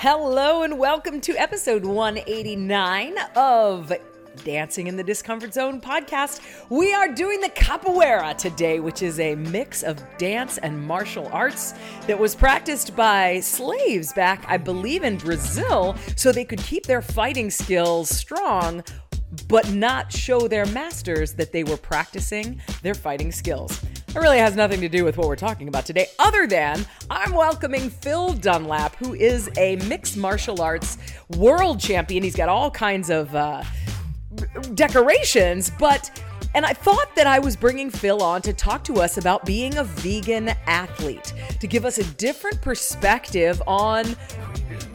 Hello and welcome to episode 189 of Dancing in the Discomfort Zone podcast. We are doing the capoeira today, which is a mix of dance and martial arts that was practiced by slaves back, I believe, in Brazil, so they could keep their fighting skills strong but not show their masters that they were practicing their fighting skills. It really has nothing to do with what we're talking about today, other than I'm welcoming Phil Dunlap, who is a mixed martial arts world champion. He's got all kinds of uh, decorations, but. And I thought that I was bringing Phil on to talk to us about being a vegan athlete, to give us a different perspective on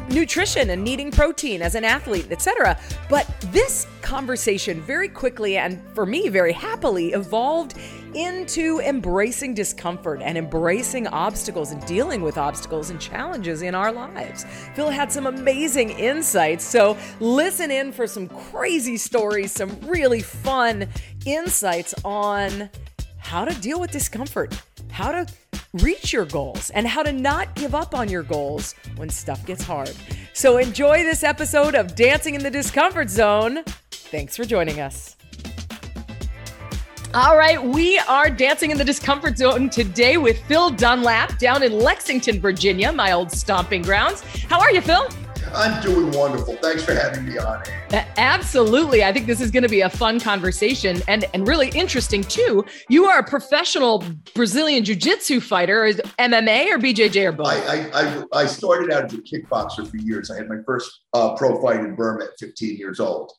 nutrition and needing protein as an athlete, etc. But this conversation very quickly and for me very happily evolved into embracing discomfort and embracing obstacles and dealing with obstacles and challenges in our lives. Phil had some amazing insights, so listen in for some crazy stories, some really fun insights on how to deal with discomfort, how to reach your goals, and how to not give up on your goals when stuff gets hard. So enjoy this episode of Dancing in the Discomfort Zone. Thanks for joining us. All right, we are dancing in the discomfort zone today with Phil Dunlap down in Lexington, Virginia, my old stomping grounds. How are you, Phil? I'm doing wonderful. Thanks for having me on. Absolutely. I think this is going to be a fun conversation and, and really interesting too. You are a professional Brazilian Jiu Jitsu fighter, is MMA or BJJ or both? I, I, I, started out as a kickboxer for years. I had my first uh, pro fight in Burma at 15 years old.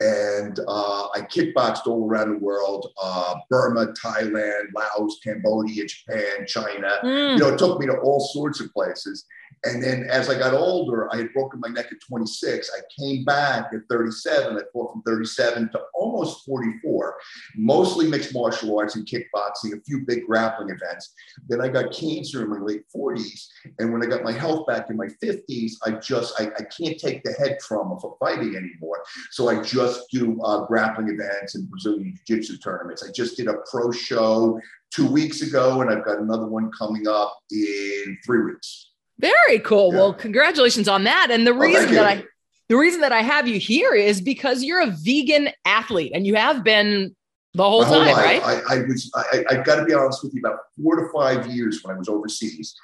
And uh, I kickboxed all around the world uh, Burma, Thailand, Laos, Cambodia, Japan, China. Mm. You know, it took me to all sorts of places. And then as I got older, I had broken my neck at 26. I came back at 37. I fought from 37 to almost 44, mostly mixed martial arts and kickboxing, a few big grappling events. Then I got cancer in my late 40s. And when I got my health back in my 50s, I just, I, I can't take the head trauma for fighting anymore. So I just do uh, grappling events and Brazilian Jiu Jitsu tournaments. I just did a pro show two weeks ago, and I've got another one coming up in three weeks. Very cool. Yeah. Well, congratulations on that. And the reason that I the reason that I have you here is because you're a vegan athlete and you have been the whole, whole time, life. right? I, I was I, I got to be honest with you, about four to five years when I was overseas,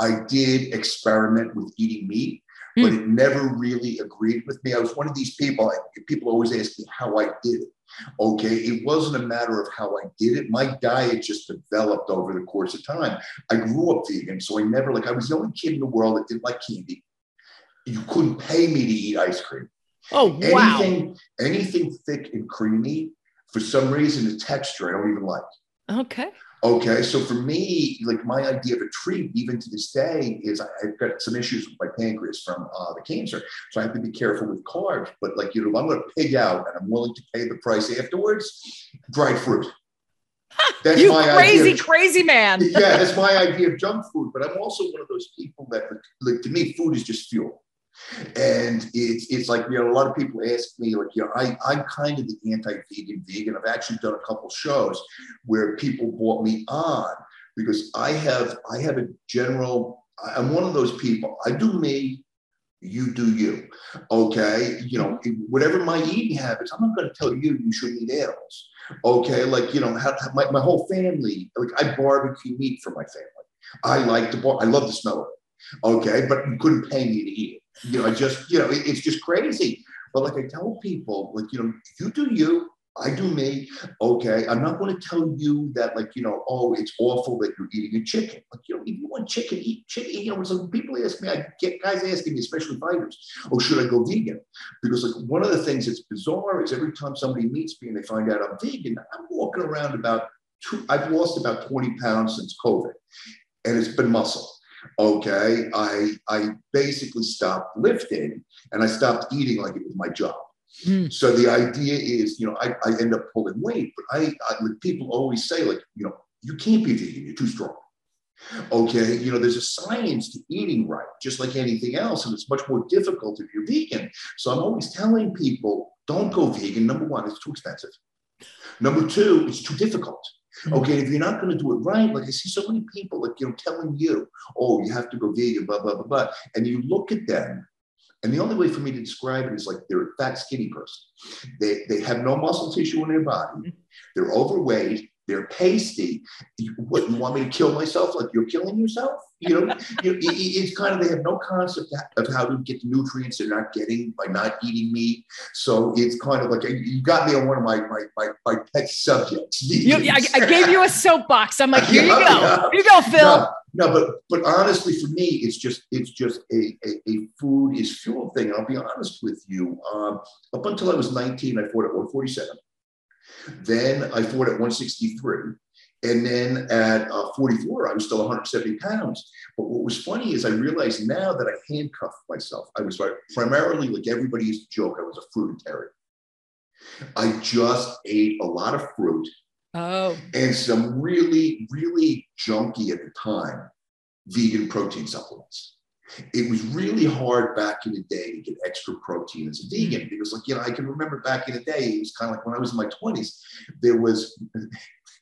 I did experiment with eating meat, mm. but it never really agreed with me. I was one of these people, people always ask me how I did it. Okay, it wasn't a matter of how I did it. My diet just developed over the course of time. I grew up vegan, so I never like I was the only kid in the world that didn't like candy. You couldn't pay me to eat ice cream. Oh wow! Anything, anything thick and creamy, for some reason, the texture I don't even like. Okay. Okay, so for me, like my idea of a treat, even to this day, is I've got some issues with my pancreas from uh, the cancer, so I have to be careful with carbs. But like you know, I'm going to pig out, and I'm willing to pay the price afterwards. Dried fruit. That's you my crazy, of, crazy man. yeah, that's my idea of junk food. But I'm also one of those people that, like, to me, food is just fuel. And it's it's like you know a lot of people ask me like you know I I'm kind of the anti-vegan vegan. I've actually done a couple shows where people brought me on because I have I have a general I'm one of those people. I do me, you do you. Okay, you know mm-hmm. whatever my eating habits. I'm not going to tell you you shouldn't eat animals. Okay, like you know my my whole family like I barbecue meat for my family. I like to bar. I love the smell of it. Okay, but you couldn't pay me to eat it. You know, I just, you know, it, it's just crazy. But like I tell people, like, you know, you do you, I do me. Okay. I'm not going to tell you that, like, you know, oh, it's awful that you're eating a chicken. Like, you know, if you want chicken, eat chicken. You know, people ask me, I get guys asking me, especially fighters, oh, should I go vegan? Because like one of the things that's bizarre is every time somebody meets me and they find out I'm vegan, I'm walking around about two, I've lost about 20 pounds since COVID and it's been muscle okay, I, I basically stopped lifting and I stopped eating like it was my job. Mm. So the idea is, you know, I, I end up pulling weight, but I, I like people always say, like, you know, you can't be vegan, you're too strong. Okay, you know, there's a science to eating right, just like anything else, and it's much more difficult if you're vegan. So I'm always telling people, don't go vegan. Number one, it's too expensive. Number two, it's too difficult. Mm-hmm. Okay, if you're not going to do it right, like I see so many people, like you know, telling you, "Oh, you have to go vegan," blah blah blah blah, and you look at them And the only way for me to describe it is like they're a fat, skinny person. They, they have no muscle tissue in their body. They're overweight. They're pasty. what you want me to kill myself? Like you're killing yourself? You know, you it's kind of they have no concept of how to get the nutrients they're not getting by not eating meat. So it's kind of like you got me on one of my my my, my pet subjects. You, I, I, gave you a soapbox. I'm like, here you go, yeah. here you go, Phil. No, but but honestly, for me, it's just it's just a, a, a food is fuel thing. I'll be honest with you. Um, up until I was 19, I fought at 147. Then I fought at 163. And then at uh, 44, I was still 170 pounds. But what was funny is I realized now that I handcuffed myself. I was primarily like everybody used to joke, I was a fruitarian. I just ate a lot of fruit oh. and some really, really junky at the time vegan protein supplements it was really hard back in the day to get extra protein as a vegan mm-hmm. because like you know i can remember back in the day it was kind of like when i was in my 20s there was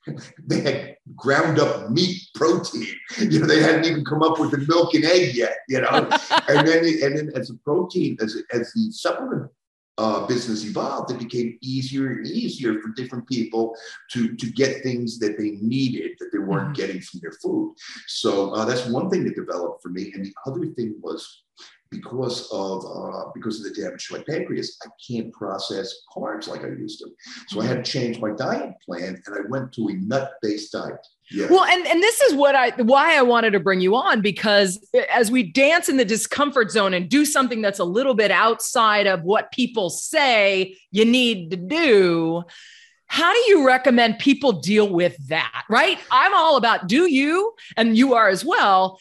they had ground up meat protein you know they hadn't even come up with the milk and egg yet you know and then and then as a protein as, as the supplement uh, business evolved, it became easier and easier for different people to, to get things that they needed that they weren't mm-hmm. getting from their food. So uh, that's one thing that developed for me. And the other thing was because of uh, because of the damage to my pancreas, I can't process carbs like I used to. So I had to change my diet plan, and I went to a nut-based diet. Yeah. Well, and and this is what I why I wanted to bring you on because as we dance in the discomfort zone and do something that's a little bit outside of what people say you need to do, how do you recommend people deal with that? Right? I'm all about do you, and you are as well.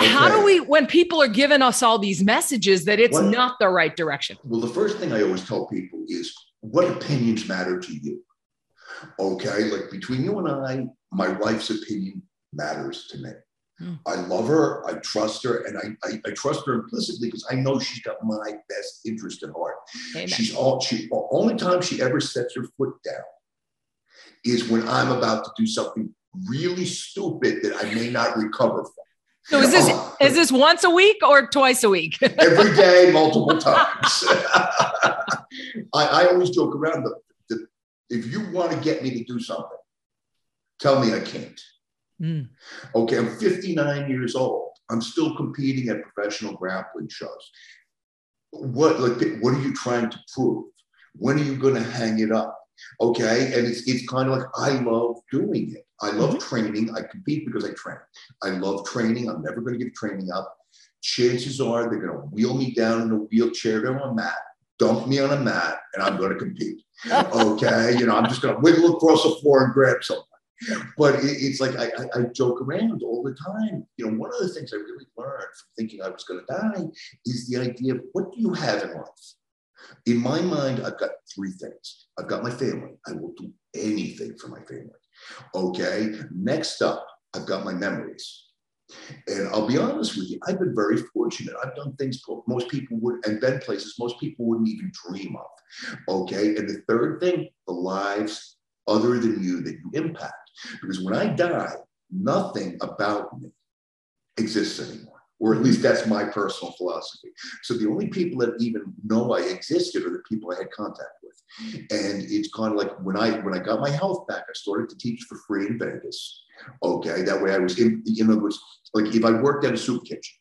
Okay. How do we, when people are giving us all these messages that it's what, not the right direction? Well, the first thing I always tell people is what opinions matter to you? Okay. Like between you and I, my wife's opinion matters to me. Hmm. I love her. I trust her, and I, I, I trust her implicitly because I know she's got my best interest at heart. Amen. She's all she only time she ever sets her foot down is when I'm about to do something really stupid that I may not recover from. So is this oh. is this once a week or twice a week? Every day, multiple times. I, I, always joke around that if you want to get me to do something, tell me I can't. Mm. Okay, I'm 59 years old. I'm still competing at professional grappling shows. What like what are you trying to prove? When are you going to hang it up? Okay, and it's it's kind of like I love doing it. I love mm-hmm. training. I compete because I train. I love training. I'm never going to give training up. Chances are they're going to wheel me down in a wheelchair to a mat, dump me on a mat, and I'm going to compete. okay, you know, I'm just going to wiggle across the floor and grab something. But it, it's like I, I, I, joke around all the time. You know, one of the things I really learned from thinking I was going to die is the idea of what do you have in life? In my mind, I've got three things. I've got my family. I will do anything for my family. Okay. Next up, I've got my memories. And I'll be honest with you, I've been very fortunate. I've done things most people would, and been places most people wouldn't even dream of. Okay. And the third thing, the lives other than you that you impact. Because when I die, nothing about me exists anymore or at least that's my personal philosophy. So the only people that even know I existed are the people I had contact with. And it's kind of like when I when I got my health back, I started to teach for free in Vegas. Okay, that way I was in, you know, it was like if I worked at a soup kitchen,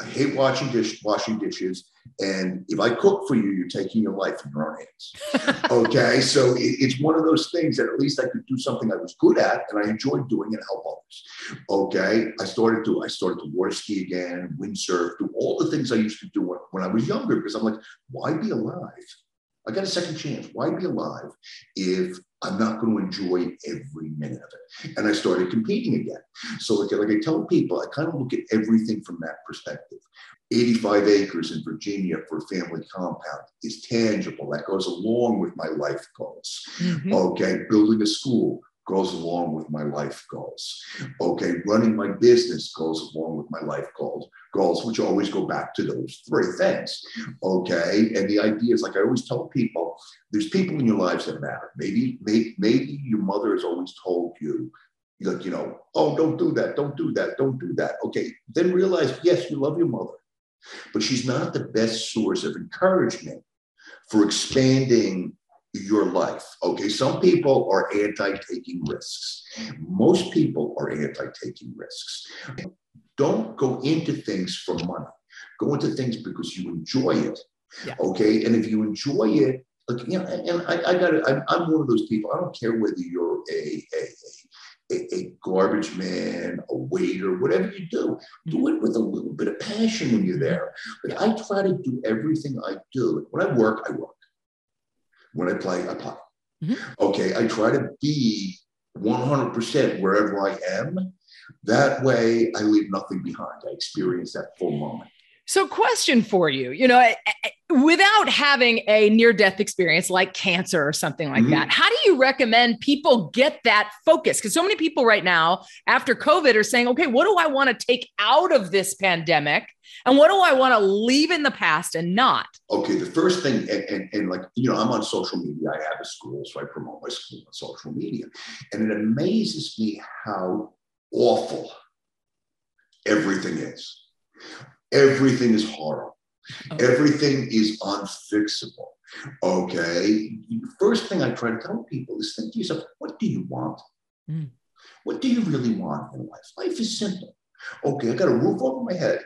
I hate washing dish washing dishes. And if I cook for you, you're taking your life in your own hands. okay. So it, it's one of those things that at least I could do something I was good at and I enjoyed doing and help others. Okay. I started to I started to water ski again, windsurf, do all the things I used to do when, when I was younger because I'm like, why be alive? I got a second chance. Why be alive if I'm not going to enjoy every minute of it? And I started competing again. So, like, like I tell people, I kind of look at everything from that perspective. 85 acres in Virginia for a family compound is tangible. That goes along with my life goals. Mm-hmm. Okay, building a school, goes along with my life goals. Okay, running my business goes along with my life goals, goals, which always go back to those three things. Okay, and the idea is like I always tell people, there's people in your lives that matter. Maybe, maybe, maybe your mother has always told you, like, you know, oh, don't do that, don't do that, don't do that. Okay, then realize, yes, you love your mother. but she's not the best source of encouragement for expanding your life. Okay, some people are anti taking risks. Most people are anti taking risks. Don't go into things for money, go into things because you enjoy it. Yeah. Okay, and if you enjoy it, like, you know, and I, I got it, I'm, I'm one of those people, I don't care whether you're a, a, a, a, garbage man, a waiter, whatever you do, do mm-hmm. it with a little bit of passion when you're mm-hmm. there. But I try to do everything I do. When I work, I work. When I play, I play. Mm-hmm. Okay, I try to be 100% wherever I am. That way, I leave nothing behind. I experience that full moment. So, question for you, you know, without having a near death experience like cancer or something like mm-hmm. that, how do you recommend people get that focus? Because so many people right now, after COVID, are saying, okay, what do I want to take out of this pandemic? And what do I want to leave in the past and not? Okay, the first thing, and, and, and, like, you know, I'm on social media. I have a school, so I promote my school on social media. And it amazes me how awful everything is. Everything is horrible. Okay. Everything is unfixable. Okay. First thing I try to tell people is think to yourself, what do you want? Mm. What do you really want in life? Life is simple. Okay, I got a roof over my head.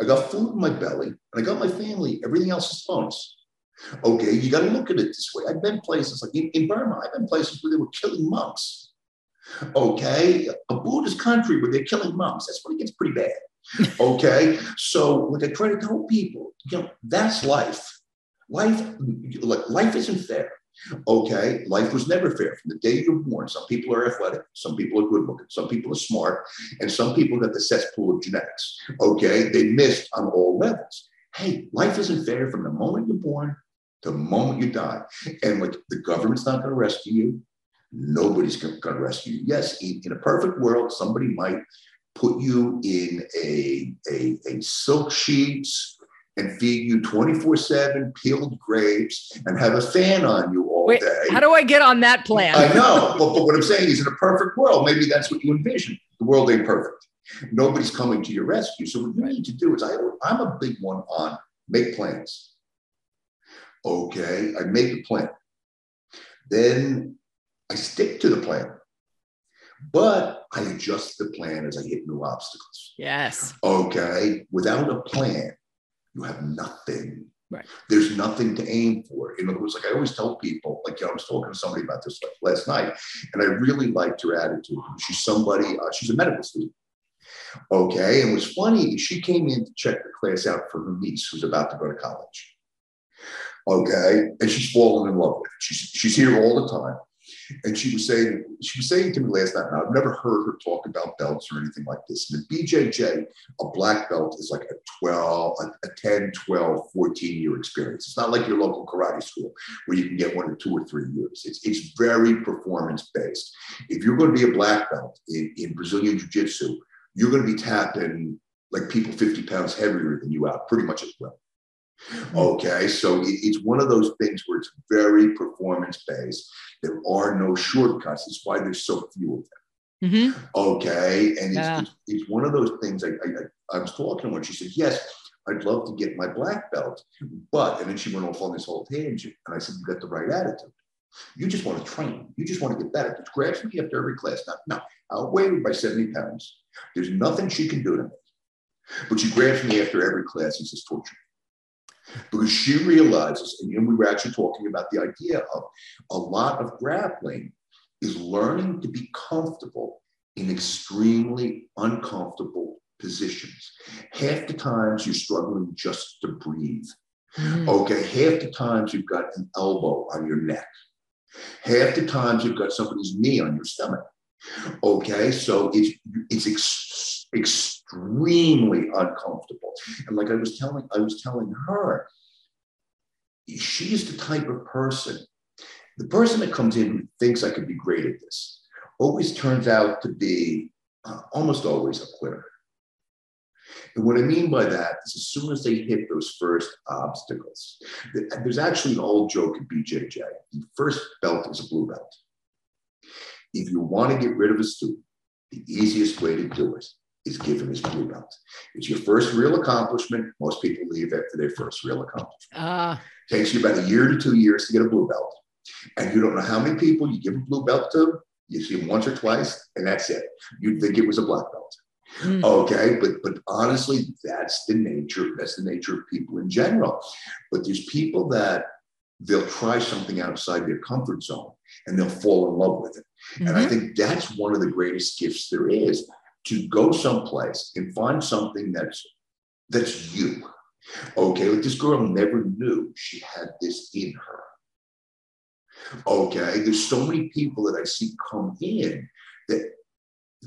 I got food in my belly, and I got my family. Everything else is bonus. Okay, you got to look at it this way. I've been places like in, in Burma, I've been places where they were killing monks. Okay, a Buddhist country where they're killing monks. That's when it gets pretty bad. Okay, so like I try to tell people, you know, that's life. Life, like life isn't fair. Okay, life was never fair from the day you're born. Some people are athletic, some people are good looking, some people are smart, and some people got the cesspool of genetics. Okay, they missed on all levels. Hey, life isn't fair from the moment you're born to the moment you die. And like the government's not going to rescue you. Nobody's going to rescue you. Yes, in a perfect world, somebody might put you in a, a, a silk sheets and feed you 24 7 peeled grapes and have a fan on you all Wait, day. How do I get on that plan? I know. but, but what I'm saying is, in a perfect world, maybe that's what you envision. The world ain't perfect. Nobody's coming to your rescue. So, what you need to do is, I, I'm a big one on make plans. Okay, I make a plan. Then I stick to the plan. But I adjust the plan as I hit new obstacles. Yes. Okay. Without a plan, you have nothing. Right. There's nothing to aim for. In other words, like I always tell people, like you know, I was talking to somebody about this last night, and I really liked her attitude. She's somebody, uh, she's a medical student. Okay. And what's funny, she came in to check the class out for her niece who's about to go to college. Okay. And she's fallen in love with it. She's, she's here all the time. And she was saying, she was saying to me last night, I've never heard her talk about belts or anything like this. And the BJJ, a black belt is like a 12, a, a 10, 12, 14 year experience. It's not like your local karate school where you can get one in two or three years. It's, it's very performance based. If you're going to be a black belt in, in Brazilian Jiu Jitsu, you're going to be tapping like people 50 pounds heavier than you out pretty much as well. Okay, so it's one of those things where it's very performance based. There are no shortcuts. It's why there's so few of them. Mm-hmm. Okay, and yeah. it's, it's, one of those things. I, I, I was talking to her. She said, "Yes, I'd love to get my black belt, but," and then she went off on this whole tangent. And I said, "You got the right attitude. You just want to train. You just want to get better. Just grabs me after every class. Now, no, I'll weigh her by 70 pounds. There's nothing she can do to me. But she grabs me after every class and says, torture because she realizes, and we were actually talking about the idea of a lot of grappling is learning to be comfortable in extremely uncomfortable positions. Half the times you're struggling just to breathe. Mm. Okay, half the times you've got an elbow on your neck. Half the times you've got somebody's knee on your stomach. Okay, so it's it's ex- extremely uncomfortable. And like I was telling, I was telling her, she's the type of person, the person that comes in who thinks I could be great at this, always turns out to be uh, almost always a quitter. And what I mean by that is as soon as they hit those first obstacles, there's actually an old joke in BJJ. The first belt is a blue belt. If you want to get rid of a student, the easiest way to do it is give him his blue belt. It's your first real accomplishment. Most people leave after their first real accomplishment. Uh. Takes you about a year to two years to get a blue belt. And you don't know how many people you give a blue belt to. You see them once or twice, and that's it. You'd think it was a black belt. Mm. Okay, but but honestly, that's the nature. That's the nature of people in general. But there's people that they'll try something outside their comfort zone and they'll fall in love with it. Mm-hmm. And I mm-hmm. think that's one of the greatest gifts there is to go someplace and find something that's that's you. Okay, like this girl never knew she had this in her. Okay, there's so many people that I see come in that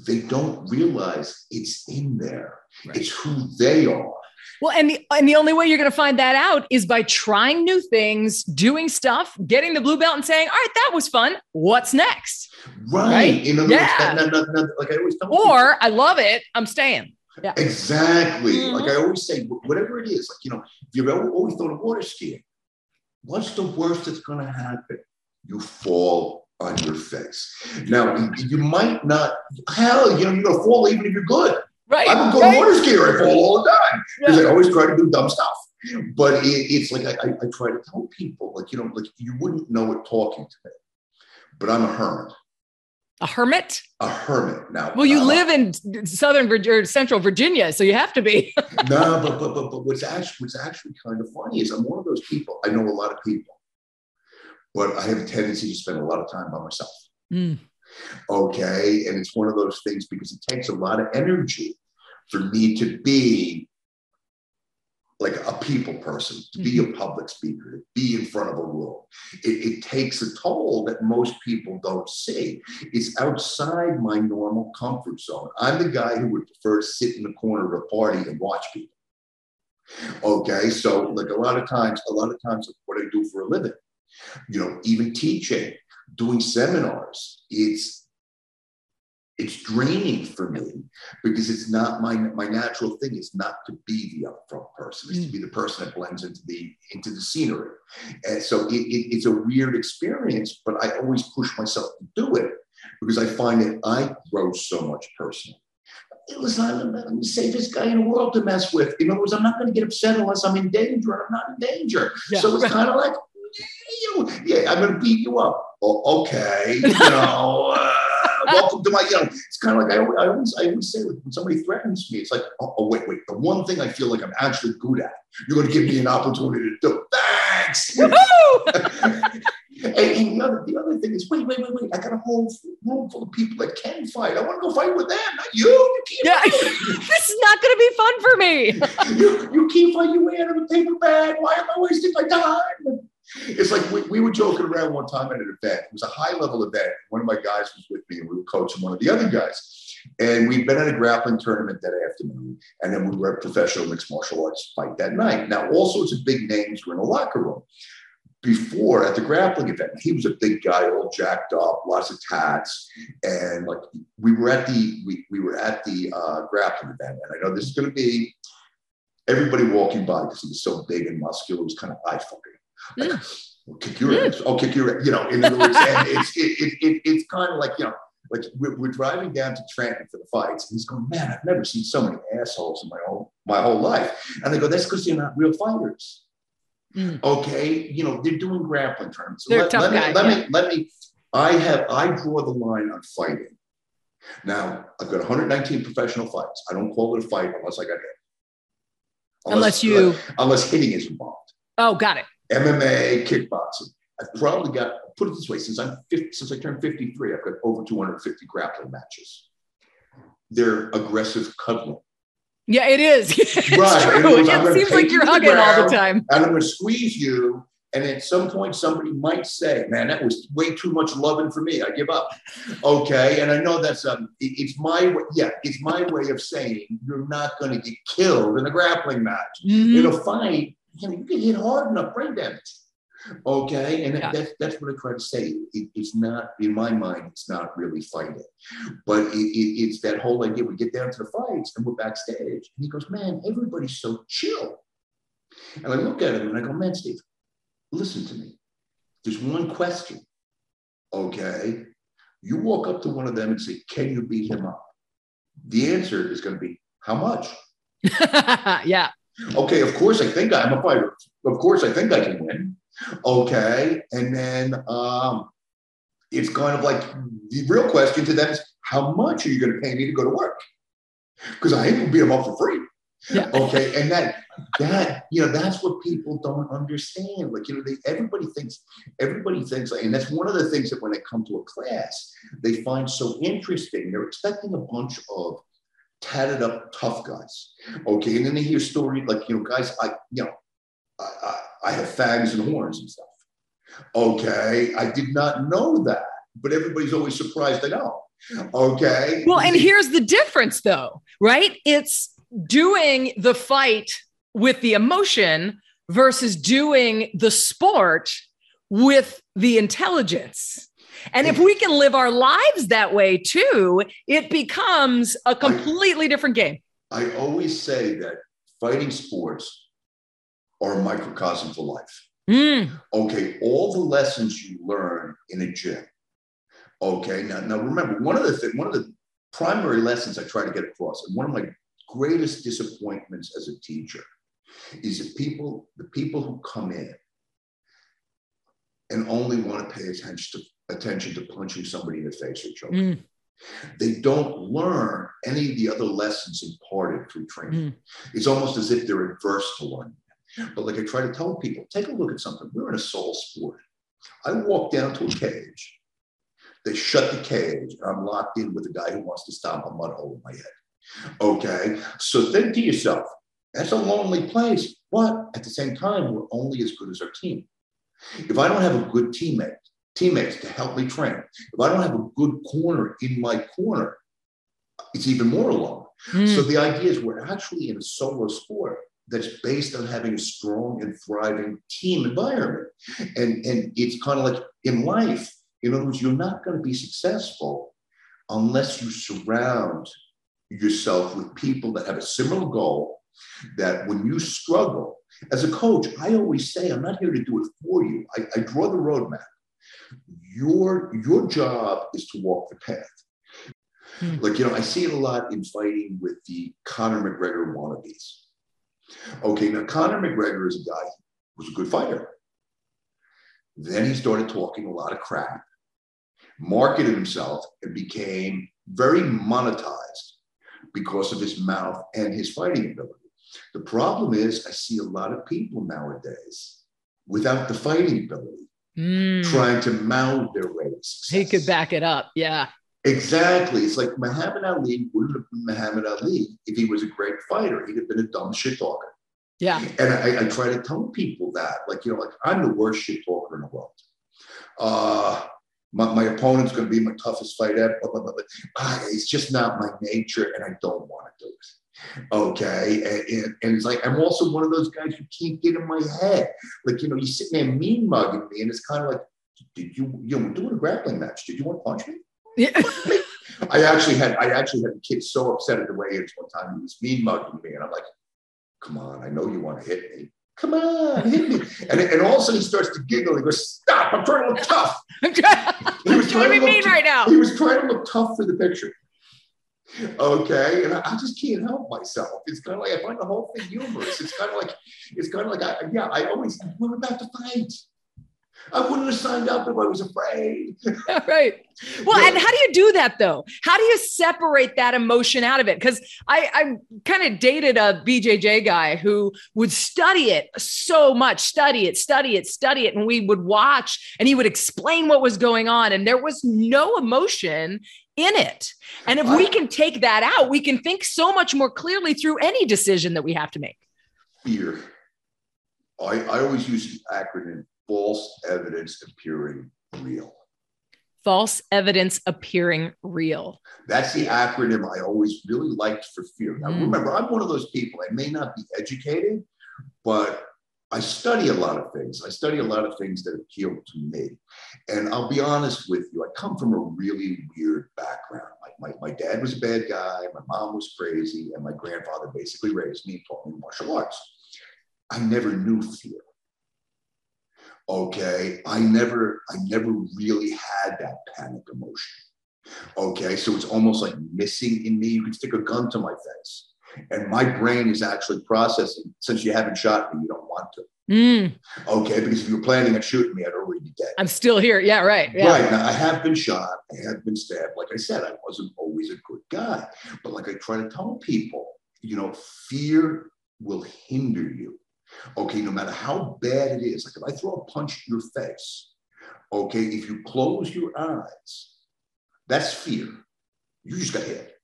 they don't realize it's in there. Right. It's who they are. Well, and the and the only way you're going to find that out is by trying new things, doing stuff, getting the blue belt, and saying, "All right, that was fun. What's next?" Right. right? Know, yeah. Not, not, not, like I always tell Or people. I love it. I'm staying. Yeah. Exactly. Mm-hmm. Like I always say, whatever it is, like you know, if you've ever always thought of water skiing, what's the worst that's going to happen? You fall on your face. Now, you might not, hell, you know, you're going to fall even if you're good. Right. I'm a good right. water skier. I fall all the time because yeah. I always try to do dumb stuff. But it, it's like I, I, try to tell people, like, you know, like you wouldn't know it talking to me, but I'm a hermit. A hermit? A hermit. Now, well, you uh, live in Southern Virginia, or Central Virginia, so you have to be. no, but, but but but what's actually what's actually kind of funny is I'm one of those people. I know a lot of people, but I have a tendency to spend a lot of time by myself. Mm. Okay. And it's one of those things because it takes a lot of energy for me to be like a people person, to be a mm-hmm. public speaker, to be in front of a room. It, it, takes a toll that most people don't see. It's outside my normal comfort zone. I'm the guy who would prefer to sit in the corner of a party and watch people. Okay, so like a lot of times, a lot of times, what I do for a living, you know, even teaching, doing seminars, it's it's draining for me because it's not my my natural thing is not to be the upfront person it's mm. to be the person that blends into the into the scenery and so it, it, it's a weird experience but i always push myself to do it because i find that i grow so much personally listen, I'm the safest guy in the world to mess with. In other words, I'm not going to get upset unless I'm in danger, and I'm not in danger. Yeah, so it's kind of like, you, yeah, I'm going to beat you up. Okay, you know. Uh, welcome to my, you know, it's kind of like I always, I always, I always say like, when somebody threatens me, it's like, oh, oh, wait, wait, the one thing I feel like I'm actually good at, you're going to give me an opportunity to do. Thanks. and, and, the other, the other thing is, wait, wait, wait, wait. I got a whole room full of people that can fight. I want to go fight with them, not you. You. Yeah, this is not going to be fun for me. you, you can't fight your way out of a paper bag. Why am I wasting my time? It's like we, we were joking around one time at an event. It was a high level event. One of my guys was with me, and we were coaching one of the other guys. And we'd been at a grappling tournament that afternoon, and then we were at a professional mixed martial arts fight that night. Now, all sorts of big names were in the locker room. Before at the grappling event, he was a big guy, all jacked up, lots of tats, and like we were at the we, we were at the uh, grappling event, and I know this is going to be everybody walking by because he was so big and muscular, it was kind of eye fucking like, I'll kick your ass. I'll kick your ass. You know, in other words, and it's, it, it, it, it's kind of like, you know, like we're, we're, driving down to Trenton for the fights. And he's going, man, I've never seen so many assholes in my whole, my whole life. And they go, that's because they're not real fighters. Mm. Okay. You know, they're doing grappling tournaments. They're let, tough let, guy, me, let yeah. me, let me, I have, I draw the line on fighting. Now, I've got 119 professional fights. I don't call it a fight unless I got hit. Unless, unless you. Unless, unless hitting is involved. Oh, got it. MMA, kickboxing. I've probably got, put it this way, since I'm 50, since I turned 53, I've got over 250 grappling matches. They're aggressive cuddling. Yeah, it is. right. It, it seems like you're hugging all the time. And I'm going to squeeze you. And at some point, somebody might say, "Man, that was way too much loving for me. I give up." Okay, and I know that's um, it, it's my way. Yeah, it's my way of saying you're not going to get killed in a grappling match. Mm-hmm. In a fight, you know, you get hit hard enough, brain damage. Okay, and yeah. that's that's what I try to say. It, it's not in my mind. It's not really fighting, but it, it, it's that whole idea. We get down to the fights and we're backstage, and he goes, "Man, everybody's so chill." And I look at him and I go, "Man, Steve, listen to me. There's one question. Okay, you walk up to one of them and say, "Can you beat him up?" the answer is going to be how much? yeah. Okay, of course I think I'm a fighter. Of course I think I can win. Okay, and then um, it's kind of like the real question to them is how much are you going to pay me to go to work? Because I ain't gonna beat them up for free. Yeah. Okay, and that that you know that's what people don't understand. Like you know, they everybody thinks everybody thinks, and that's one of the things that when they come to a class, they find so interesting. They're expecting a bunch of tatted up tough guys. Okay. And then they hear stories like, you know, guys, I, you know, I, I, I have fangs and horns and stuff. Okay. I did not know that, but everybody's always surprised I know. Okay. Well, and here's the difference though, right? It's doing the fight with the emotion versus doing the sport with the intelligence. And if we can live our lives that way too, it becomes a completely I, different game. I always say that fighting sports are a microcosm for life. Mm. Okay, all the lessons you learn in a gym. Okay, now, now remember one of the th- one of the primary lessons I try to get across, and one of my greatest disappointments as a teacher, is that people, the people who come in and only want to pay attention to attention to punching somebody in the face or choking. Mm. They don't learn any of the other lessons imparted through training. Mm. It's almost as if they're adverse to learning. But like I try to tell people, take a look at something. We're in a soul sport. I walk down to a cage. They shut the cage. And I'm locked in with a guy who wants to stomp a mud hole in my head. Okay. So think to yourself, that's a lonely place. But at the same time, we're only as good as our team. If I don't have a good teammate, teammates to help me train. If I don't have a good corner in my corner, it's even more alone. Mm. So the idea is we're actually in a solo sport that's based on having a strong and thriving team environment. And, and it's kind of like in life, in other words, you're not going to be successful unless you surround yourself with people that have a similar goal, that when you struggle, as a coach, I always say, I'm not here to do it for you. I, I draw the roadmap. Your, your job is to walk the path. Hmm. Like, you know, I see it a lot in fighting with the Conor McGregor wannabes. Okay, now Conor McGregor is a guy who was a good fighter. Then he started talking a lot of crap, marketed himself, and became very monetized because of his mouth and his fighting ability. The problem is, I see a lot of people nowadays without the fighting ability mm. trying to mount their way to success. He could back it up. Yeah. Exactly. It's like Muhammad Ali wouldn't have been Muhammad Ali if he was a great fighter. He'd have been a dumb shit talker. Yeah. And I, I try to tell people that, like, you know, like I'm the worst shit talker in the world. Uh, my, my opponent's going to be my toughest fight ever. Blah, blah, blah, ah, it's just not my nature, and I don't want to do it. Okay. And, and, and, it's like, I'm also one of those guys who can't get in my head. Like, you know, you're sitting there mean mugging me, and it's kind of like, did you, you know, we're doing a grappling match. Did you want to punch me? Yeah. I actually had, I actually had the kid so upset at the way it's one time he was mean mugging me. And I'm like, come on, I know you want to hit me. Come on, hit me. And, and all of a sudden he starts to giggle. He goes, stop, I'm trying to look tough. I'm trying, he was trying to look, mean right now. He was trying to look tough for the picture. Okay, and I, I, just can't help myself. It's kind of like I find the whole thing humorous. It's kind of like it's kind of like I, yeah, I always we're about to fight. I wouldn't have signed up if I was afraid. right. Well, yeah. and how do you do that though? How do you separate that emotion out of it? Because I, I kind of dated a BJJ guy who would study it so much, study it, study it, study it. And we would watch and he would explain what was going on. And there was no emotion in it. And if we can take that out, we can think so much more clearly through any decision that we have to make. Fear. I, I always use the acronym false evidence appearing real. False evidence appearing real. That's the acronym I always really liked for fear. Now, mm. remember, I'm one of those people, I may not be educated, but I study a lot of things. I study a lot of things that appeal to me. And I'll be honest with you, I come from a really weird background. Like my, my dad was a bad guy, my mom was crazy, and my grandfather basically raised me and taught me martial arts. I never knew fear. Okay. I never, I never really had that panic emotion. Okay, so it's almost like missing in me. You can stick a gun to my face, and my brain is actually processing. Since you haven't shot me, you don't want to. Mm, Okay, because if you were planning on shooting me, I'd already be dead. I'm still here. Yeah, right. Yeah. Right now, I have been shot. I have been stabbed. Like I said, I wasn't always a good guy, but like I try to tell people, you know, fear will hinder you. Okay, no matter how bad it is. Like if I throw a punch in your face, okay, if you close your eyes, that's fear. You just got hit.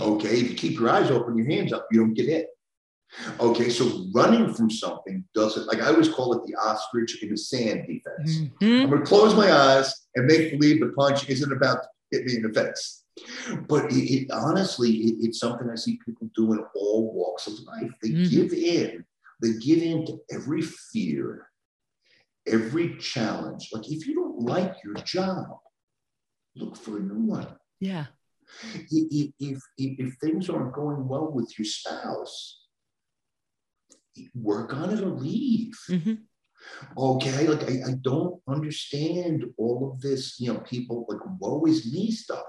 Okay, if you keep your eyes open, your hands up, you don't get hit. Okay, so running from something doesn't, like I always call it the ostrich in the sand defense. Mhm. I'm to close my eyes and make believe the punch isn't about to hit me in the face. But it, it honestly, it, it's something I see people do in all walks of life. They Mhm. give in. They give in to every fear, every challenge. Like if you don't like your job, look for a new one. Yeah. If, if, if things aren't going well with your spouse, work on it or leave. Mhm. Okay, like I, I don't understand all of this, you know, people like woe is me stuff.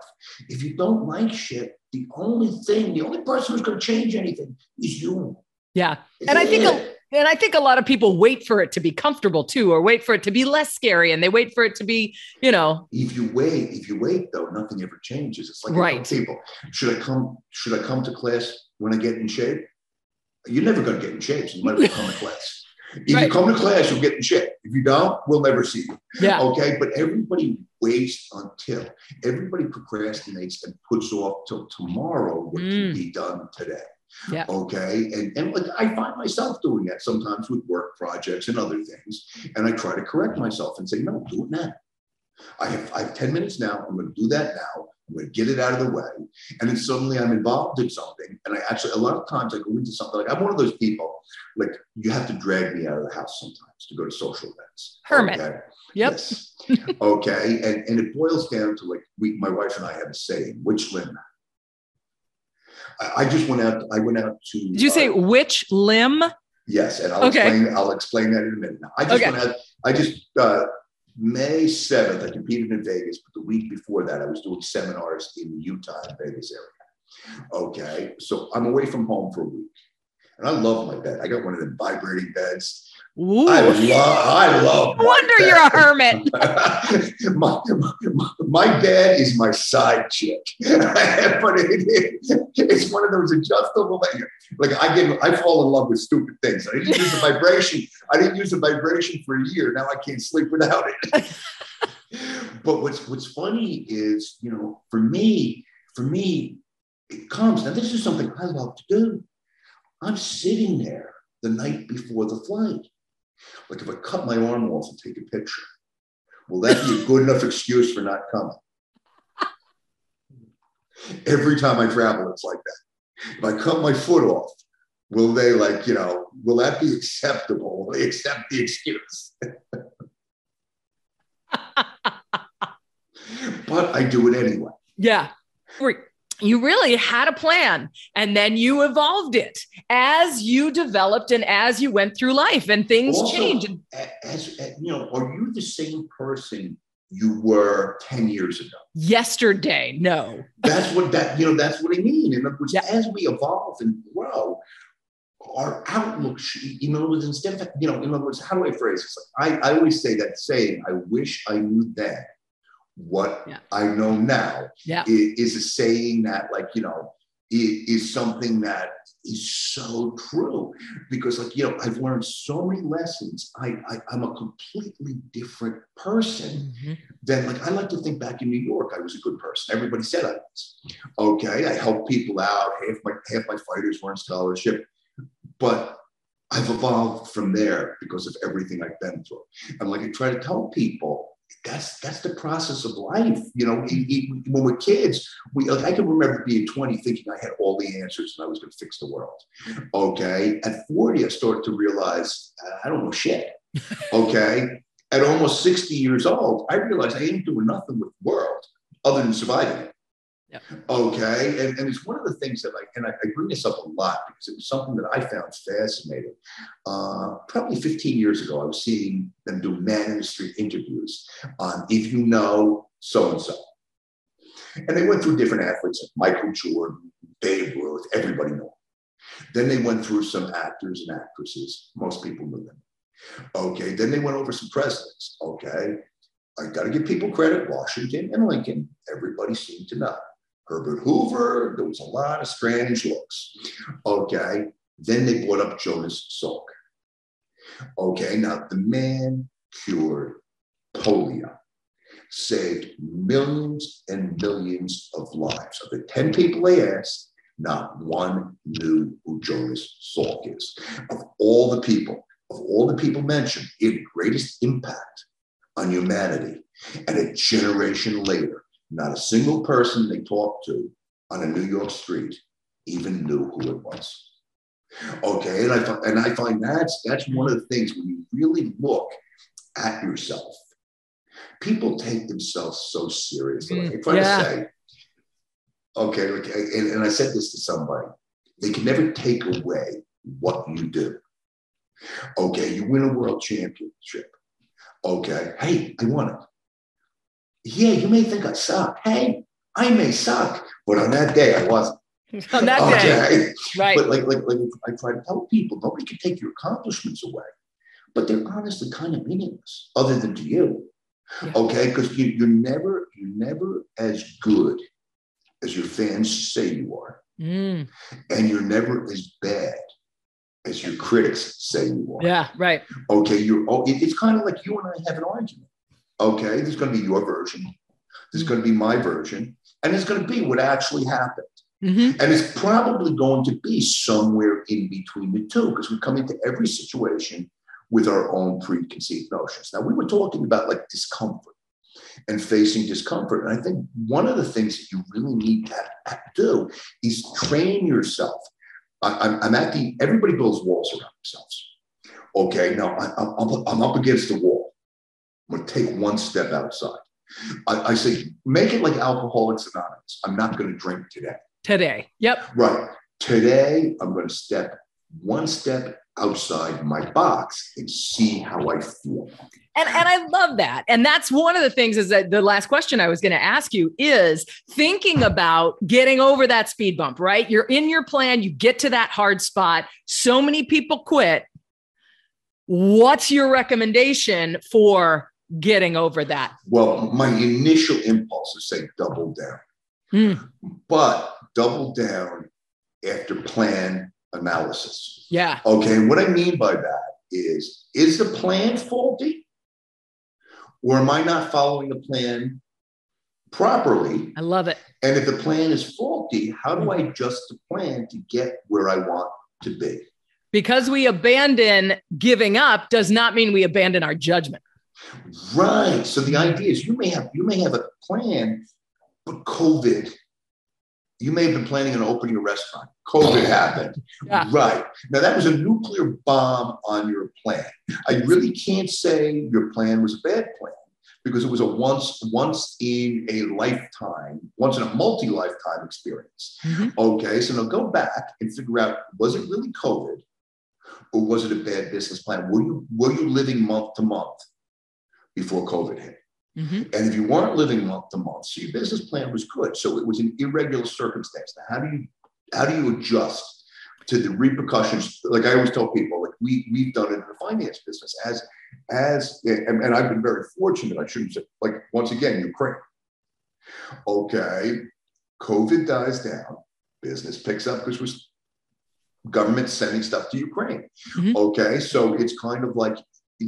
If you don't like shit, the only thing, the only person who's gonna change anything is you. Yeah. And I think a-. And I think a lot of people wait for it to be comfortable too, or wait for it to be less scary, and they wait for it to be, you know, if you wait, if you wait though, nothing ever changes. It's like Right. people, should I come, should I come to class when I get in shape? You're never gonna get in shape, so you might as well come to class. If Right. you come to class, you'll get in shape. If you don't, we'll never see you. yeah, Okay, but everybody waits until everybody procrastinates and puts off till tomorrow what Mm. can be done today. Yeah. Okay. And, and like I find myself doing that sometimes with work projects and other things. And I try to correct myself and say, no, do it now. I have I have 10 minutes now. I'm going to do that now. I'm going to get it out of the way. And then suddenly I'm involved in something. And I actually, a lot of times I go into something like I'm one of those people, like you have to drag me out of the house sometimes to go to social events. Hermit. Okay? Yep. Yes. okay. And, and it boils down to like, we, my wife and I have a saying, which limb? I, just went out, I went out to. Did you say uh, which limb? Yes, and I'll Okay. explain. I'll explain that in a minute. Now, I just Okay. went out. I just uh, May seventh. I competed in Vegas, but the week before that, I was doing seminars in Utah and Vegas area. Okay, so I'm away from home for a week, and I love my bed. I got one of them vibrating beds. Ooh, I love. I love. no wonder bed. you're a hermit. my, my, my bed is my side chick, but it, it's one of those adjustable. Like I get, I fall in love with stupid things. I didn't use a vibration. I didn't use a vibration for a year. Now I can't sleep without it. but what's what's funny is, you know, for me, for me, it comes. Now this is something I love to do. I'm sitting there the night before the flight. Like if I cut my arm off and take a picture, will that be a good enough excuse for not coming? Every time I travel, it's like that. If I cut my foot off, will they like, you know, will that be acceptable? Will they accept the excuse? but I do it anyway. Yeah. Re- You really had a plan and then you evolved it as you developed and as you went through life and things Also, changed. As, as you know, are you the same person you were 10 years ago? Yesterday, no. That's what that, you know, that's what I mean. In other words, as we evolve and grow, our outlook, in other words, instead of, you know, in other words, how do I phrase this? I, I always say that saying, I wish I knew then what Yeah. I know now Yeah. i- is a saying that, like, you know, is something that is so true because, like, you know, I've learned so many lessons. I, I I'm a completely different person Mhm. then like I like to think back in New York, I was a good person. Everybody said I was. Okay, I helped people out. Half my half my fighters were on scholarship, but I've evolved from there because of everything I've been through. And like I try to tell people, that's that's the process of life. You know, E- e- when we're kids, we like I can remember being 20 thinking I had all the answers and I was going to fix the world. Okay, at 40, I started to realize uh, I don't know shit. Okay, at almost 60 years old, I realized I ain't doing nothing with the world other than surviving it. Okay. And, and it's one of the things that I, and I, I bring this up a lot because it was something that I found fascinating. Uh, probably 15 years ago, I was seeing them do man in the street interviews on if you know so and so. And they went through different athletes like Michael Jordan, Babe Ruth, everybody knew. Then they went through some actors and actresses. Most people knew them. Okay. Then they went over some presidents. Okay. I got to give people credit. Washington and Lincoln, everybody seemed to know. Herbert Hoover, there was a lot of strange looks. Okay. Then they brought up Jonas Salk. Okay. Now the man cured polio, saved millions and millions of lives. Of the 10 people they asked, not one knew who Jonas Salk is. Of all the people, of all the people mentioned, he had the greatest impact on humanity. And a generation later, not a single person they talked to on a New York street even knew who it was. Okay, and I and I find that's that's one of the things when you really look at yourself, people take themselves so seriously. Mm, I try yeah. to say, okay, okay, and, and I said this to somebody, they can never take away what you do. Okay, you win a world championship. Okay, hey, I won it. Yeah, you may think I suck. Hey, I may suck, but on that day I wasn't. on that okay. day, right? But like, like, like I try to tell people, nobody can take your accomplishments away, but they're honestly kind of meaningless, other than to you. Yeah. Okay, because you, you're never, you're never as good as your fans say you are, mm. and you're never as bad as your critics say you are. Yeah, right. Okay, you're. Oh, it, it's kind of like you and I have an argument. Okay, there's going to be your version. There's going to be my version, and it's going to be what actually happened. Mm-hmm. And it's probably going to be somewhere in between the two because we come into every situation with our own preconceived notions. Now, we were talking about like discomfort and facing discomfort. And I think one of the things that you really need to do is train yourself I, am at the, everybody builds walls around themselves. Okay, now I, am I'm up against the wall. I'm going to take one step outside. I, I say, make it like Alcoholics Anonymous. I'm not going to drink today. Today. Yep. Right. Today, I'm going to step one step outside my box and see how I feel. And, and I love that. And that's one of the things is that the last question I was going to ask you is thinking about getting over that speed bump, right? You're in your plan, you get to that hard spot. So many people quit. What's your recommendation for getting over that? Well, my initial impulse is say double down. Mm. But double down after plan analysis. Yeah. Okay. What I mean by that is is the plan faulty? Or am I not following the plan properly? I love it. And if the plan is faulty, how do I adjust the plan to get where I want to be? Because we abandon giving up does not mean we abandon our judgment. Right. So the idea is you may have you may have a plan, but COVID you may have been planning on opening a restaurant. COVID happened. Yeah. Right. Now, that was a nuclear bomb on your plan. I really can't say your plan was a bad plan because it was a once once in a lifetime, once in a multi lifetime experience. Mm-hmm. Okay, so now go back and figure out was it really COVID or was it a bad business plan? Were you were you living month to month before COVID hit? Mm-hmm. And if you weren't living month to month, so your business plan was good. So it was an irregular circumstance. Now, how do you how do you adjust to the repercussions? Like I always tell people, like we we've done it in the finance business as as and, and I've been very fortunate. I shouldn't say like once again, Ukraine. Okay, COVID dies down, business picks up because we're government sending stuff to Ukraine. Mm-hmm. Okay, so it's kind of like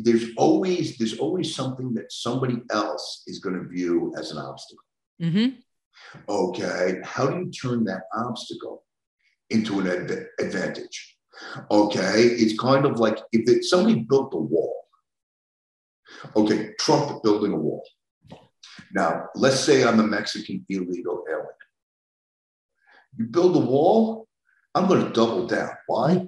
there's always there's always something that somebody else is going to view as an obstacle. Mm-hmm. Okay, how do you turn that obstacle into an adv- advantage? Okay, it's kind of like if it, somebody built a wall. Okay, Trump building a wall. Now, let's say I'm a Mexican illegal alien. You build a wall, I'm going to double down. Why?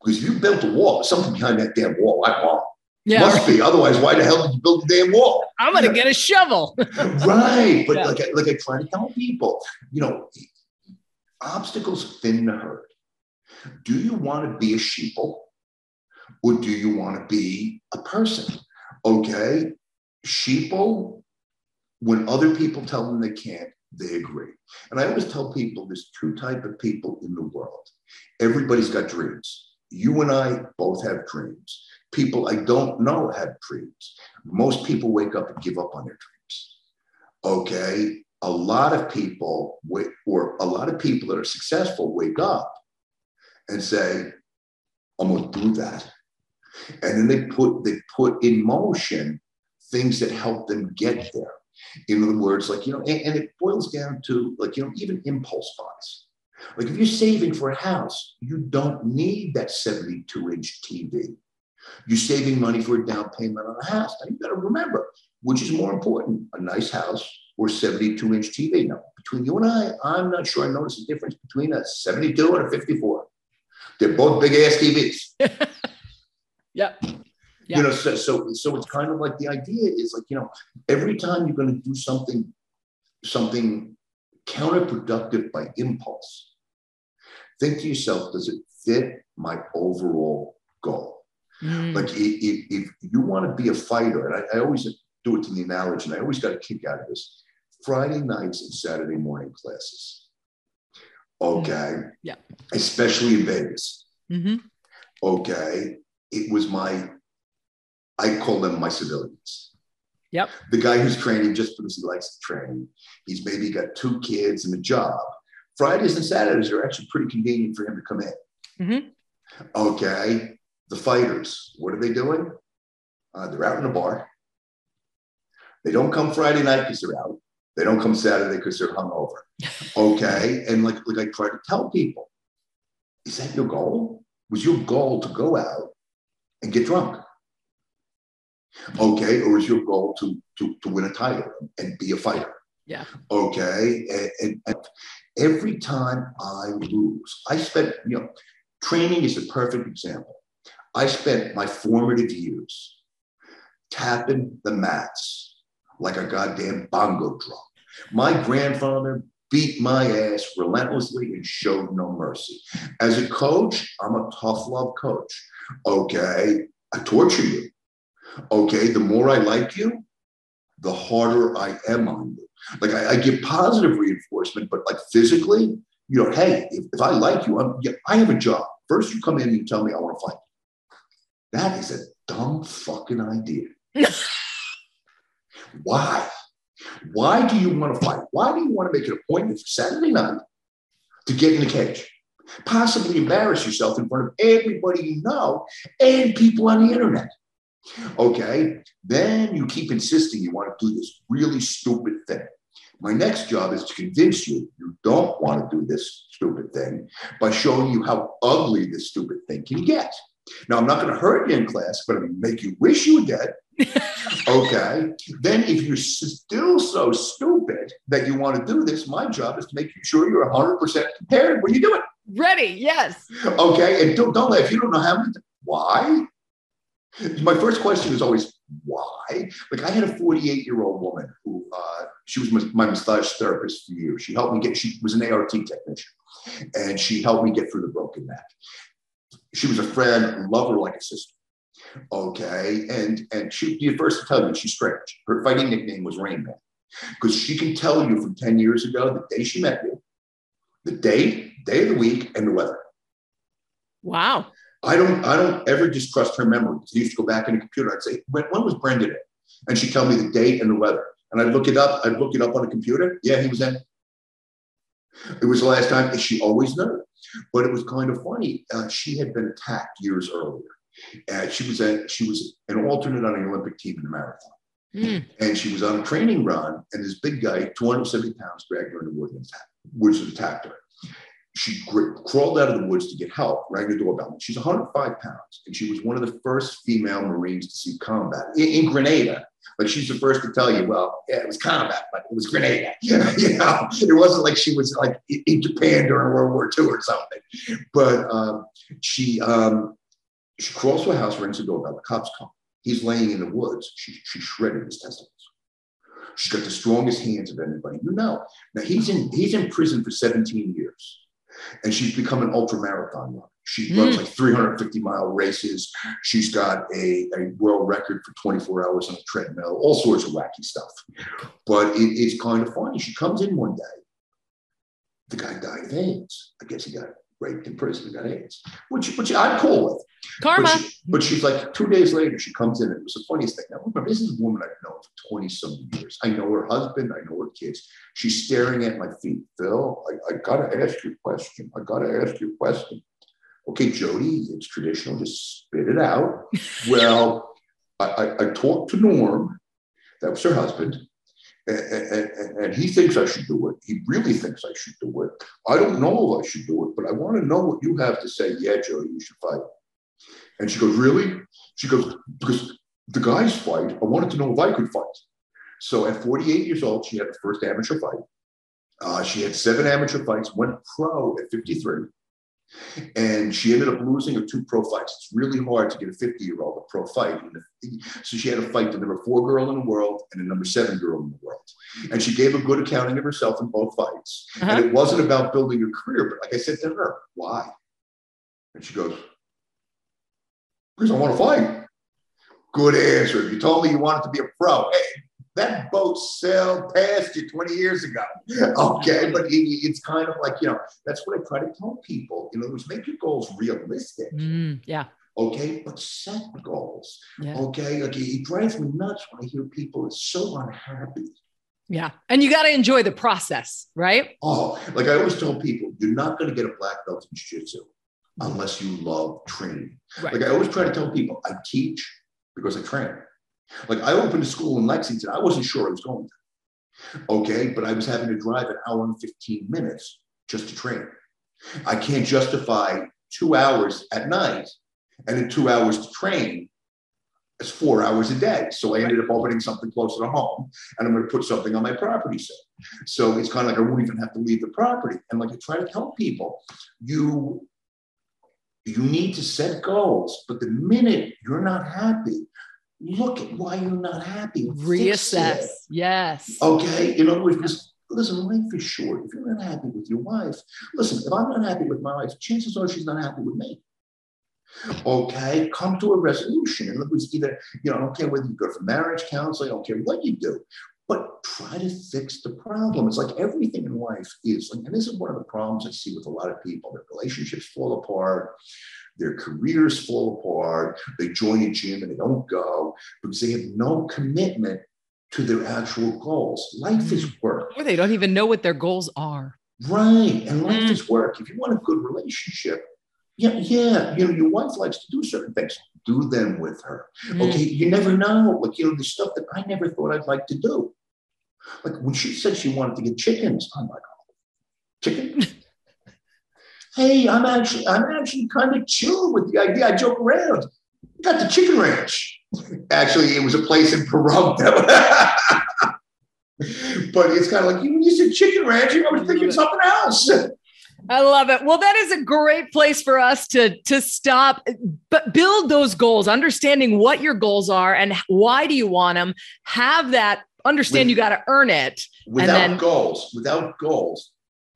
Because if you built a wall, something behind that damn wall. I want. Yeah, Must be. Otherwise, why the hell did you build the damn wall? I'm going to get a shovel. right. But yeah. like, like I try to tell people, you know, obstacles thin the herd. Do you want to be a sheeple or do you want to be a person? Okay. Sheeple, when other people tell them they can't, they agree. And I always tell people there's two type of people in the world. Everybody's got dreams. You and I both have dreams. People I don't know have dreams. Most people wake up and give up on their dreams. Okay. A lot of people, or a lot of people that are successful, wake up and say, I'm to do that. And then they put they put in motion things that help them get there. In other words, like, you know, and, and it boils down to like, you know, even impulse buys. Like if you're saving for a house, you don't need that 72 inch TV. You're saving money for a down payment on a house. Now you got to remember, which is more important, a nice house or 72 inch TV. Now, between you and I, I'm not sure I notice a difference between a 72 and a 54. They're both big ass TVs. yep. Yeah. You know, so, so so it's kind of like the idea is like, you know, every time you're going to do something, something counterproductive by impulse, think to yourself, does it fit my overall goal? Mm. Like if, if you want to be a fighter, and I, I always do it to the analogy, and I always got a kick out of this. Friday nights and Saturday morning classes. Okay. Mm. Yeah. Especially in Vegas. Mm-hmm. Okay. It was my I call them my civilians. Yep. The guy who's training just because he likes to train. He's maybe got two kids and a job. Fridays and Saturdays are actually pretty convenient for him to come in. Mm-hmm. Okay. The fighters, what are they doing? Uh, they're out in the bar. They don't come Friday night because they're out. They don't come Saturday because they're hungover. Okay. and like, like I try to tell people, is that your goal? Was your goal to go out and get drunk? Okay. Or is your goal to, to, to win a title and be a fighter? Yeah. Okay. And, and, and every time I lose, I spent, you know, training is a perfect example. I spent my formative years tapping the mats like a goddamn bongo drum. My grandfather beat my ass relentlessly and showed no mercy. As a coach, I'm a tough love coach. Okay. I torture you. Okay, the more I like you, the harder I am on you. Like I, I give positive reinforcement, but like physically, you know, hey, if, if I like you, I'm, yeah, I have a job. First, you come in and you tell me I want to fight. That is a dumb fucking idea. Why? Why do you want to fight? Why do you want to make an appointment for Saturday night to get in the cage? Possibly embarrass yourself in front of everybody you know and people on the internet. Okay. Then you keep insisting you want to do this really stupid thing. My next job is to convince you you don't want to do this stupid thing by showing you how ugly this stupid thing can get. Now, I'm not going to hurt you in class, but I'm going to make you wish you were dead. okay. Then, if you're still so stupid that you want to do this, my job is to make sure you're 100% prepared when you do it. Ready, yes. Okay. And don't, don't laugh. You don't know how many. Why? My first question is always why. Like I had a 48 year old woman who uh, she was my massage therapist for years. She helped me get. She was an ART technician, and she helped me get through the broken neck. She was a friend, love her like a sister. Okay, and and she the first to tell you she's strange. Her fighting nickname was Rain Man because she can tell you from 10 years ago the day she met you, the day, day of the week, and the weather. Wow. I don't I don't ever distrust her memory. I used to go back in the computer. I'd say, when, when was Brendan in? And she'd tell me the date and the weather. And I'd look it up. I'd look it up on the computer. Yeah, he was in. It was the last time. She always knew. But it was kind of funny. Uh, she had been attacked years earlier. And she was a, she was an alternate on the Olympic team in the marathon. Mm. And she was on a training run, and this big guy, 270 pounds, dragged her in the woods and attacked, woods and attacked her she crawled out of the woods to get help, rang the doorbell. She's 105 pounds, and she was one of the first female Marines to see combat in, in, Grenada. But she's the first to tell you, well, yeah, it was combat, but it was Grenada. you know, it wasn't like she was like in Japan during World War II or something. But um, she um, she crawls to a house, rings the doorbell. The cops come. He's laying in the woods. She, she shredded his testicles. She's got the strongest hands of anybody you know. Now he's in he's in prison for 17 years and she's become an ultra marathon runner. She runs hmm. like 350 mile races. She's got a, a world record for 24 hours on a treadmill, all sorts of wacky stuff. But it, it's kind of funny. She comes in one day. The guy died of AIDS. I guess he got raped in prison and got AIDS, which which I'm cool with. Karma. But, she, but, she's like two days later, she comes in. And it was the funniest thing. Now remember, this is a woman I've known for 20 some years. I know her husband. I know her kids. She's staring at my feet. Phil, I, I gotta ask you a question. I gotta ask you a question. Okay, Jody, it's traditional. Just spit it out. well, I, I, I talked to Norm. That was her husband. And, and, and, he thinks I should do it. He really thinks I should do it. I don't know if I should do it, but I want to know what you have to say. Yeah, Jody, you should fight. And she goes, Really? She goes, Because the guys fight. I wanted to know if I could fight. So at 48 years old, she had her first amateur fight. Uh, she had seven amateur fights, went pro at 53. And she ended up losing her two pro fights. It's really hard to get a 50 year old a pro fight. So she had to fight the number four girl in the world and the number seven girl in the world. And she gave a good accounting of herself in both fights. Uh-huh. And it wasn't about building a career, but like I said to her, why? And she goes, because I want to fight. Good answer. If you told me you wanted to be a pro. Hey, that boat sailed past you 20 years ago. okay, but it's kind of like, you know, that's what I try to tell people. In other words, make your goals realistic. Mm, yeah. Okay, but set goals. Yeah. Okay, like it drives me nuts when I hear people are so unhappy. Yeah. And you got to enjoy the process, right? Oh, like I always tell people, you're not going to get a black belt in jiu-jitsu unless you love training. Right. Like I always try to tell people, I teach because I train. Like I opened a school in Lexington. I wasn't sure I was going to. Okay, but I was having to drive an hour and 15 minutes just to train. I can't justify two hours at night and then two hours to train as four hours a day. So I ended up opening something closer to home and I'm going to put something on my property soon. So it's kind of like I won't even have to leave the property. And like I try to tell people, you you need to set goals, but the minute you're not happy, look at why you're not happy. Reassess. Yes. Okay. In other words, listen, life is short. If you're not happy with your wife, listen, if I'm not happy with my wife, chances are she's not happy with me. Okay, come to a resolution. In other words, either, you know, I don't care whether you go for marriage counseling, I don't care what you do, but try to fix the problem. It's like everything in life is, like, and this is one of the problems I see with a lot of people. Their relationships fall apart, their careers fall apart, they join a gym and they don't go because they have no commitment to their actual goals. Life is mm. work. Or they don't even know what their goals are. Right. And life mm. is work. If you want a good relationship, yeah, yeah, you know, your wife likes to do certain things. Do them with her. Mm. Okay. You never know. Like, you know, the stuff that I never thought I'd like to do. Like when she said she wanted to get chickens, I'm like, oh, chicken? hey, I'm actually, I'm actually kind of chill with the idea. I joke around. got the chicken ranch. Actually, it was a place in Pahrump. but it's kind of like you, you said chicken ranch, I was thinking something else. I love it. Well, that is a great place for us to to stop, but build those goals, understanding what your goals are and why do you want them. Have that understand With, you got to earn it. Without then, goals, without goals,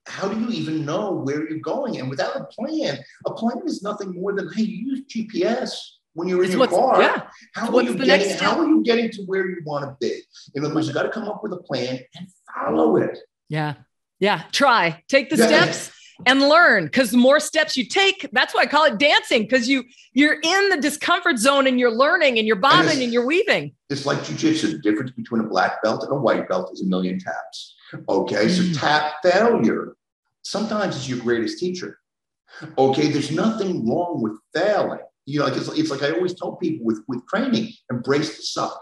how do you even know where you're going? And without a plan, a plan is nothing more than hey, you use GPS when you're in your car. Yeah. How are you getting? How are you getting to where you want to be? In other words, you got to come up with a plan and follow it. Yeah. Yeah. Try. Take the yeah. steps and learn because the more steps you take that's why i call it dancing because you you're in the discomfort zone and you're learning and you're bobbing and, and you're weaving. It's like jujitsu. The difference between a black belt and a white belt is a million taps. Okay so mm. tap failure. Sometimes is your greatest teacher. Okay there's nothing wrong with failing. You know like it's, it's like i always tell people with with training embrace the suck.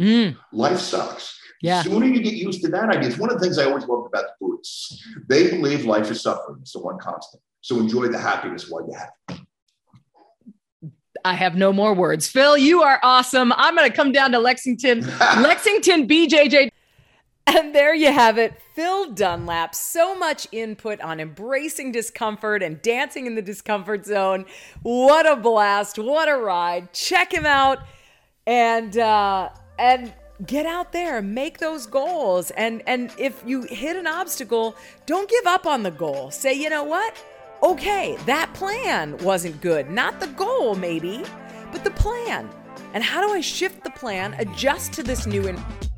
Mm. life sucks. Yeah. Sooner you get used to that idea, it's one of the things I always loved about the Buddhists. They believe life is suffering. It's the one constant. So enjoy the happiness while you have it. I have no more words. Phil, you are awesome. I'm going to come down to Lexington, Lexington BJJ. And there you have it. Phil Dunlap. So much input on embracing discomfort and dancing in the discomfort zone. What a blast. What a ride. Check him out. And, uh, and, get out there make those goals and and if you hit an obstacle don't give up on the goal say you know what Okay, that plan wasn't good. Not the goal, maybe, but the plan. And how do I shift the plan, adjust to this new environment?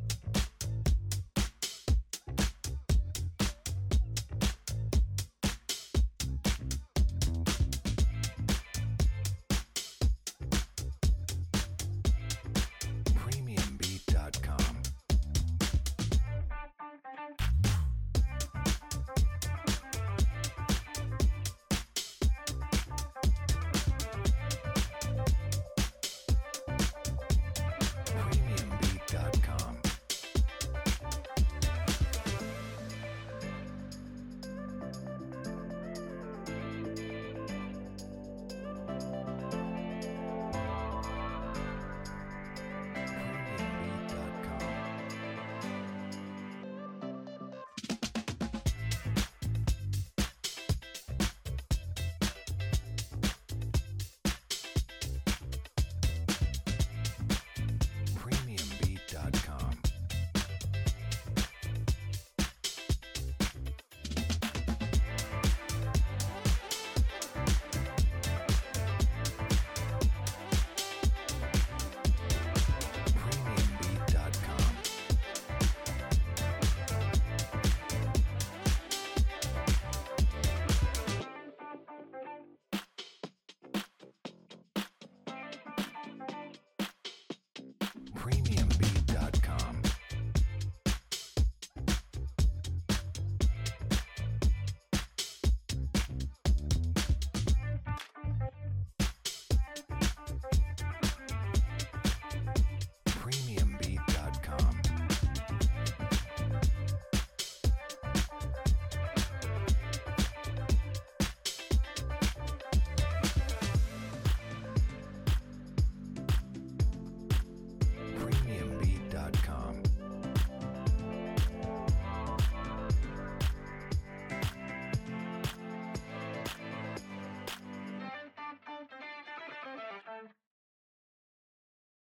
Premium